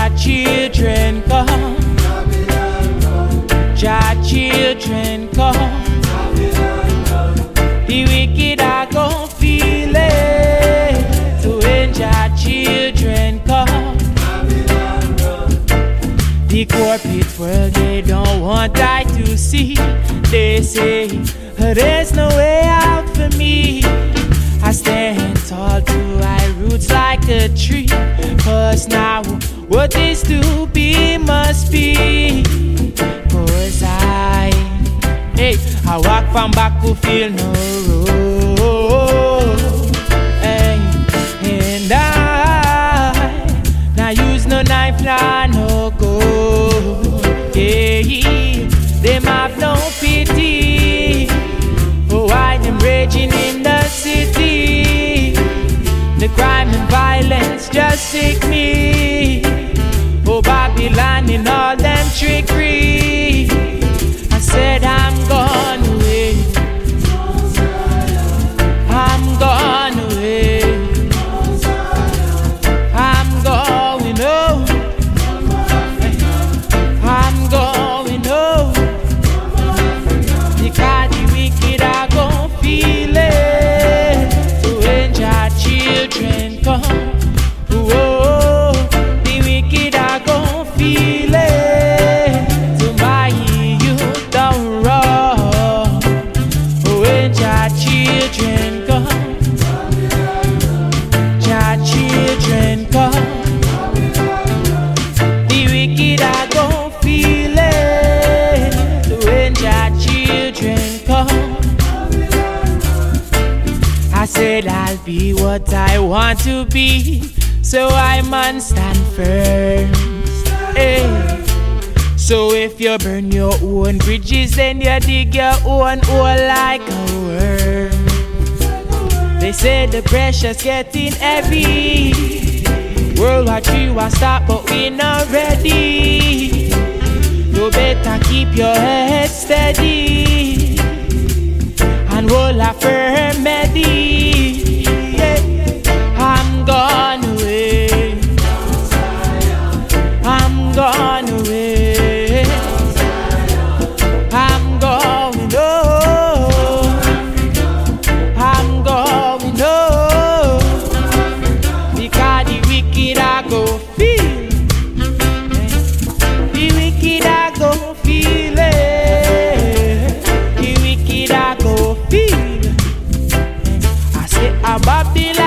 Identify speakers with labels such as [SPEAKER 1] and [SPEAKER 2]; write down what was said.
[SPEAKER 1] when children come, Jah children come. The wicked are gon' feel it. So when Jah children come, the corporate world they don't want I to see. They say there's no way out for me. I stand tall to my roots like a tree. Cause now what is to be must be. Cause I, hey, I walk from back to feel no road. Hey, and I, now use no knife, nah, no go. Yeah, them have no pity. Oh, I am raging in the city. The crime and violence just sick me. Be what I want to be, so I man stand firm. Hey. So if you burn your own bridges, then you dig your own hole like a worm. They say the pressure's getting heavy. World War III stop, but we not ready. You better keep your head steady a Babylon.